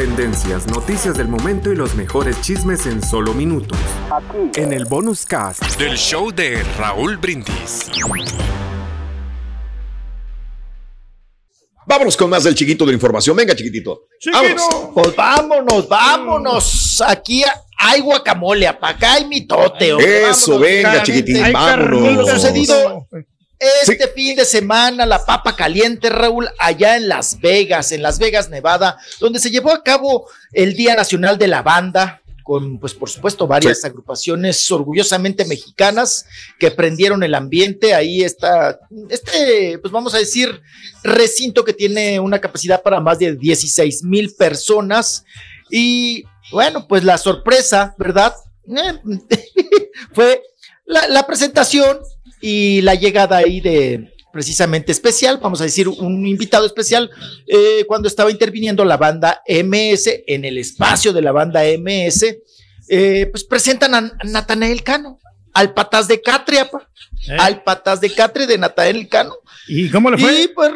Tendencias, noticias del momento y los mejores chismes en solo minutos. Aquí. En el bonus cast del show de Raúl Brindis. Vámonos con más del chiquito de la información. Venga, chiquitito. Vámonos. Pues vámonos, vámonos. Aquí hay guacamole, acá hay mitote. Eso, venga, chiquitín, vámonos. Lo sucedido este fin de semana, la papa caliente, Raúl, allá en Las Vegas, en Las Vegas, Nevada, donde se llevó a cabo el Día Nacional de la Banda, con, pues por supuesto, varias agrupaciones orgullosamente mexicanas que prendieron el ambiente. Ahí está, este, pues vamos a decir, recinto que tiene una capacidad para más de 16 mil personas. Y bueno, pues la sorpresa, ¿verdad? Fue la, la presentación y la llegada ahí de precisamente especial, vamos a decir un invitado especial, eh, cuando estaba interviniendo la banda MS en el espacio de la banda MS, eh, pues presentan a Natanael Cano, al patas de Catre, ¿Eh? al patas de Catre de Natanael Cano. ¿Y cómo le fue? Y pues,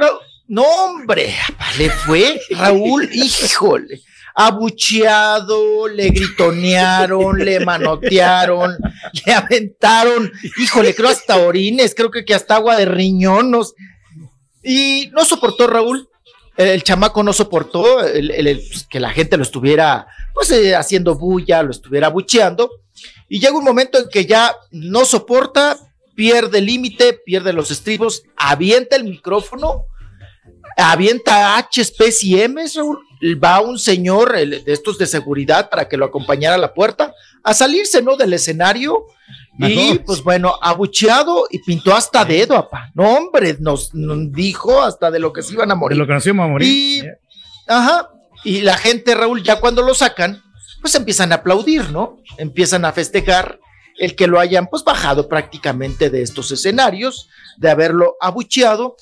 no, hombre, le fue, Raúl, híjole abucheado, le gritonearon, le manotearon, le aventaron, híjole, creo hasta orines, creo que, hasta agua de riñonos. Y no soportó Raúl, el chamaco no soportó pues, que la gente lo estuviera pues eh, haciendo bulla, lo estuviera abucheando. Y llega un momento en que ya no soporta, pierde el límite, pierde los estribos, avienta el micrófono, avienta H, y M, Raúl, va un señor de estos de seguridad para que lo acompañara a la puerta a salirse, ¿no? Del escenario. Y pues bueno, abucheado y pintó hasta dedo, apa. No, hombre, nos, dijo hasta de lo que se iban a morir. De lo que nos íbamos a morir. Y, ajá, y la gente, Raúl, ya cuando lo sacan, pues empiezan a aplaudir, ¿no? Empiezan a festejar el que lo hayan pues bajado prácticamente de estos escenarios, de haberlo abucheado.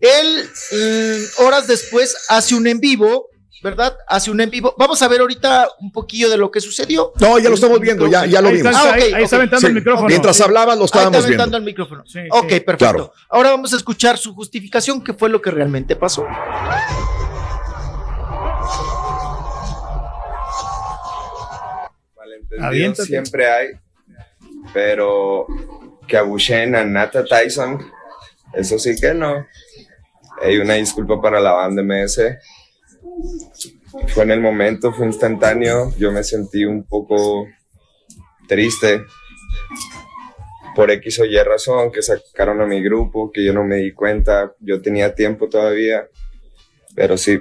Él, mm, horas después, hace un en vivo ¿verdad? Hace un en vivo. Vamos a ver ahorita un poquillo de lo que sucedió. No, ya lo estamos viendo, ya, ya lo vimos. ah, okay, ahí, está aventando el micrófono. Mientras hablaba, lo estábamos está aventando el micrófono. ok, perfecto. Ahora vamos a escuchar su justificación, qué fue lo que realmente pasó. Malentendidos siempre hay, pero que abuchen a Nata Tyson, eso sí que no. Hay una disculpa para la banda MS fue en el momento, fue instantáneo. Yo me sentí un poco triste por X o Y razón, que sacaron a mi grupo, que yo no me di cuenta. Yo tenía tiempo todavía, pero sí,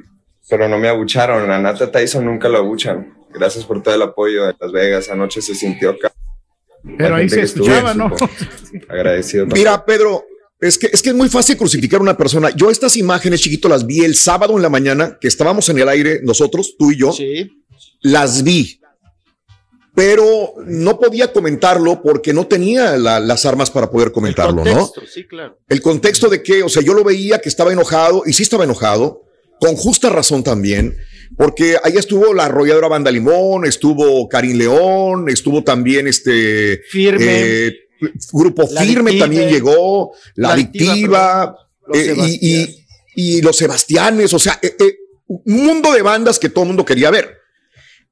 pero no me abucharon. A Nata Tyson nunca lo abuchan. Gracias por todo el apoyo de Las Vegas. Anoche se sintió acá. Pero ahí se escuchaba, ¿no? Agradecido. Mira, Pedro, es que, es que es muy fácil crucificar a una persona. Yo estas imágenes, chiquito, las vi el sábado en la mañana, que estábamos en el aire, nosotros, tú y yo. Sí. Las vi. Pero no podía comentarlo porque no tenía las armas para poder comentarlo, el contexto, ¿no? Sí, claro. El contexto de que, o sea, yo lo veía que estaba enojado y sí estaba enojado, con justa razón también, porque ahí estuvo la arrolladora Banda Limón, estuvo Karim León, estuvo también este. Firme. Eh, Grupo Firme también llegó, La, Adictiva, eh, y, Los Sebastianes, o sea, eh, eh, un mundo de bandas que todo el mundo quería ver.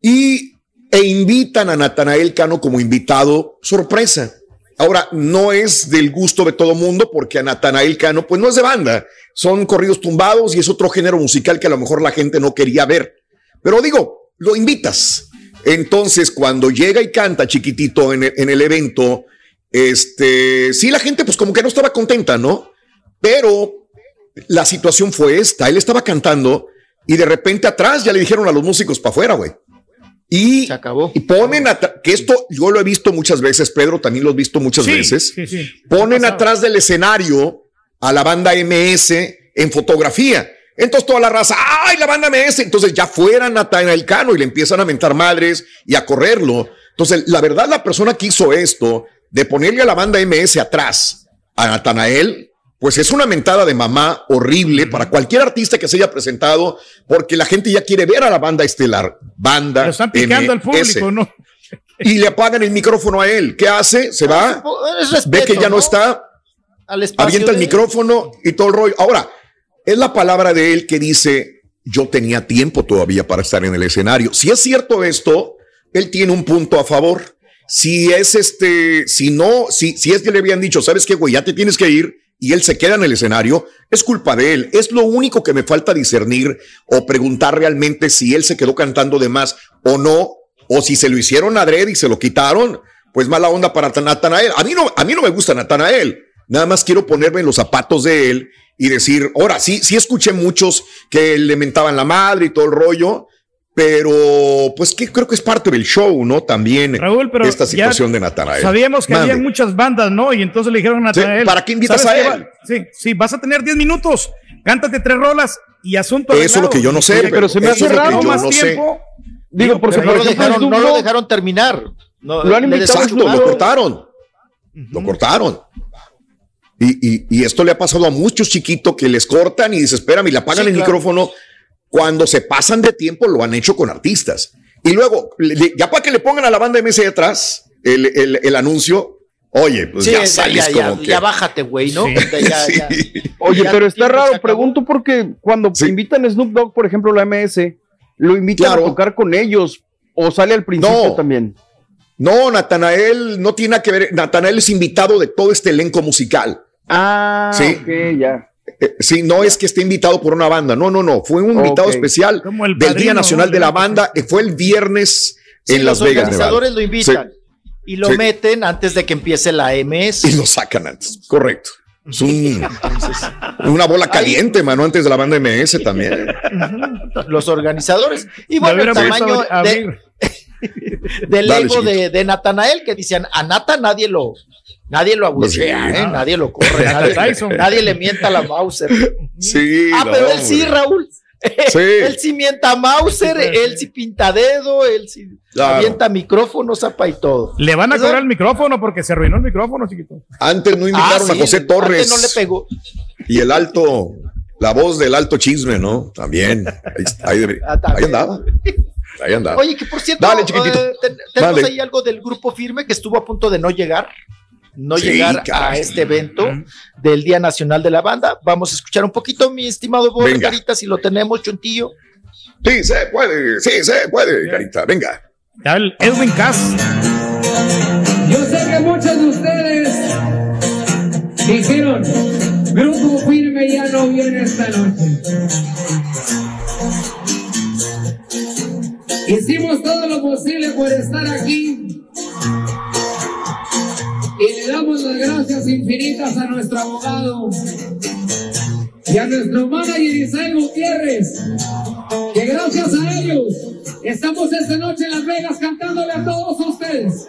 Y e invitan a Natanael Cano como invitado sorpresa. Ahora, no es del gusto de todo el mundo porque a Natanael Cano, pues no es de banda, son corridos tumbados y es otro género musical que a lo mejor la gente no quería ver. Pero digo, lo invitas. Entonces, cuando llega y canta chiquitito en en el evento, este, sí, la gente pues como que no estaba contenta, ¿no? Pero la situación fue esta, él estaba cantando y de repente atrás ya le dijeron a los músicos para afuera, güey. Y, Se acabó. y ponen que esto yo lo he visto muchas veces, Pedro también lo he visto muchas veces. Sí, sí. Ponen atrás del escenario a la banda MS en fotografía. Entonces toda la raza, ¡ay, la banda MS! Entonces ya fuera Natanael Cano y le empiezan a mentar madres y a correrlo. Entonces, la verdad, la persona que hizo esto de ponerle a la banda MS atrás a Natanael, pues es una mentada de mamá horrible para cualquier artista que se haya presentado, porque la gente ya quiere ver a la banda estelar. Banda. Lo están picando al público, ¿no? Y le apagan el micrófono a él. ¿Qué hace? Se va, ve que ya no, está, avienta el micrófono y todo el rollo. Ahora, es la palabra de él que dice yo tenía tiempo todavía para estar en el escenario. Si es cierto esto, él tiene un punto a favor. Si es este, si no, si, si es que le habían dicho, sabes qué, güey, ya te tienes que ir y él se queda en el escenario, es culpa de él. Es lo único que me falta discernir o preguntar realmente si él se quedó cantando de más o no, o si se lo hicieron adrede y se lo quitaron. Pues mala onda para Natanael. A mí no, a mí no me gusta Natanael. Nada más quiero ponerme en los zapatos de él y decir, ahora sí, sí escuché muchos que le mentaban la madre y todo el rollo, pero pues que creo que es parte del show, ¿no? También Raúl, pero esta situación de Natanael. Sabíamos que había muchas bandas, ¿no? Y entonces le dijeron a Natanael. ¿Para qué invitas a él? Sí, sí, vas a tener 10 minutos, cántate tres rolas y asunto. Eso es lo que yo no sé, pero, se me hace raro más tiempo. Digo, por, no, lo dejaron, no lo dejaron terminar. No, lo han invitado. Exacto, lo cortaron. Lo cortaron. Y, y, esto le ha pasado a muchos chiquitos que les cortan y desesperan y le apagan el micrófono. Cuando se pasan de tiempo, lo han hecho con artistas. Y luego, ya para que le pongan a la banda MS atrás el, el, el anuncio, Oye, pues ya sales como que... Ya bájate, güey, ¿no? Oye, pero está raro, pregunto porque cuando invitan a Snoop Dogg, por ejemplo, la MS, lo invitan a tocar con ellos o sale al principio también. No, Natanael no tiene nada que ver. Natanael es invitado de todo este elenco musical. Ah, sí. ya. Eh, sí, no es que esté invitado por una banda, no, no, no, fue un invitado especial del Día Nacional de la Banda, fue el viernes en Las Vegas. Los organizadores lo invitan y lo meten antes de que empiece la MS. Y lo sacan antes, correcto. Es una bola caliente, mano, antes de la banda MS también. Los organizadores. Y bueno, el tamaño de, del ego de, de Natanael, que decían, a Nata nadie lo, Nadie lo pues ¿eh? nadie lo corre, nadie, le mienta a la Mauser. Sí, ah, pero él sí, Raúl. Sí. él sí mienta a Mauser, él sí pinta dedo, él sí avienta micrófono, zapa y todo. Le van a cobrar el micrófono porque se arruinó el micrófono, chiquito. Antes no invitaron ah, a José Torres. no le pegó. Y el alto, la voz del alto chisme, ¿no? También. Ahí, ah, andaba. Ahí andaba. Oye, que por cierto, Dale, eh, tenemos ahí algo del grupo firme que estuvo a punto de no llegar no llegar a este evento del Día Nacional de la Banda. Vamos a escuchar un poquito, mi estimado Borre, Carita, si lo tenemos, Chuntillo. Sí, se puede, sí, se puede, Carita, venga. Edwin Cass. Yo sé que muchos de ustedes dijeron, Grupo Firme ya no viene esta noche. Hicimos todo lo posible por estar aquí gracias infinitas a nuestro abogado y a nuestro manager Isabel Gutiérrez, que gracias a ellos estamos esta noche en Las Vegas cantándole a todos ustedes.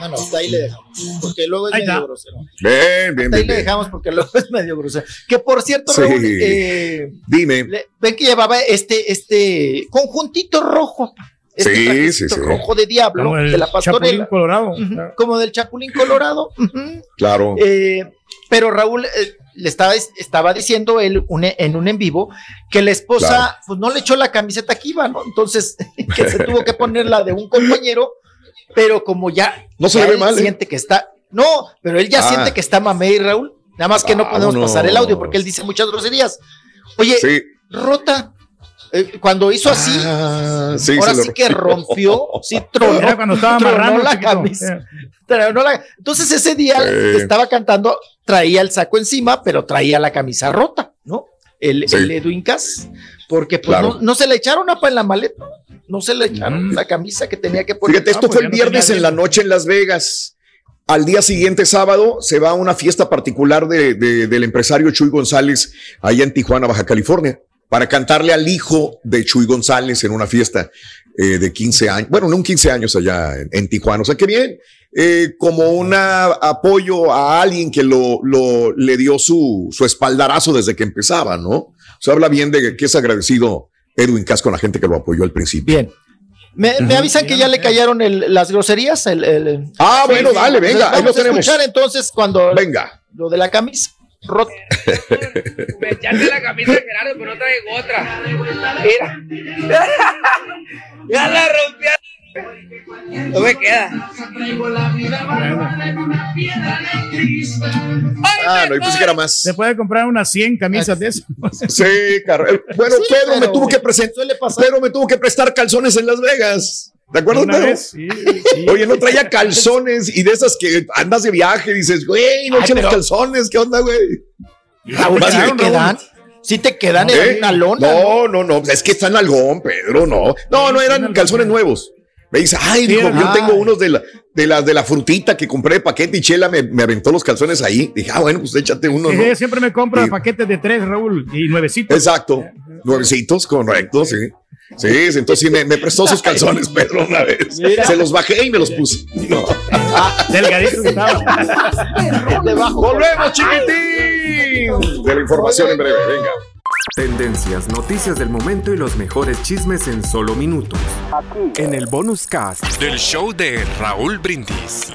No, no, hasta ahí le dejamos, porque luego es medio grosero. Bien, bien, hasta ahí le dejamos porque luego es medio grosero. Que por cierto, Raúl, eh, dime. ven que llevaba este, este conjuntito rojo este sí, sí, sí. rojo de diablo de la pastorela. Colorado. Como del Chapulín Colorado. Claro. Eh, pero Raúl eh, le estaba, estaba diciendo él en un en vivo que la esposa pues no le echó la camiseta que iba, ¿no? Entonces, que se tuvo que poner la de un compañero, pero como ya, no se ve mal. ¿eh? Siente que está, no, pero él ya ah. siente que está mamey, Raúl. Nada más que no podemos pasar el audio porque él dice muchas groserías. Oye, Rota, eh, cuando hizo así, ah, ahora sí que rompió, sí tronó, cuando estaba tronó la camisa. entonces ese día que estaba cantando traía el saco encima, pero traía la camisa rota, ¿no? El, Edwin Cass, porque pues no, se le echaron apa en la maleta, no se le echaron mm. la camisa que tenía que poner. Fíjate, esto ah, fue el viernes en la noche en Las Vegas. Al día siguiente, sábado, se va a una fiesta particular de, del empresario Chuy González, allá en Tijuana, Baja California para cantarle al hijo de Chuy González en una fiesta eh, de 15 años, bueno, no un 15 años allá en, Tijuana. O sea, que bien, eh, como un apoyo a alguien que lo, lo, le dio su, su espaldarazo desde que empezaba, ¿no? O sea, habla bien de que es agradecido Edwin Cass con la gente que lo apoyó al principio. Bien. Me, avisan que ya le callaron las groserías. El, ah, bueno, dale, venga, ahí lo tenemos. escuchar entonces cuando. Venga. Lo de la camisa. Rot Me echaste la camisa de Gerardo, pero no traigo otra. Mira. ya la rompí. No me queda. Ah, no, y pensé que era más. Se puede comprar unas 100 camisas de eso. Sí, caro. Bueno, Pedro me tuvo que presentar. Pedro me tuvo que prestar calzones en Las Vegas. ¿De acuerdo, Una Pedro? sí, sí. Oye, no traía calzones y de esas que andas de viaje y dices, güey, no Ay, echen los pero- calzones, ¿qué onda, güey? Raúl, ¿sí te quedan? ¿Sí te quedan en ¿Eh? una lona? No, no, no, es que están algón, Pedro, no. No, no eran calzones nuevos. Me dice, ay, dijo, yo tengo unos de la, de la, de la frutita que compré de paquete y Chela me, me aventó los calzones ahí. Dije, ah, bueno, pues échate uno, ¿no? Ella siempre me compra Sí. paquetes de tres, Raúl, y nuevecitos. Exacto. Nuevecitos, correcto, sí. Sí, sí, entonces sí me, me prestó sus calzones, Pedro, una vez. Se los bajé y me los puse. No. Delgadito que estaba. Volvemos, chiquitín. De la información en breve, venga. Tendencias, noticias del momento y los mejores chismes en solo minutos. En el bonus cast del show de Raúl Brindis.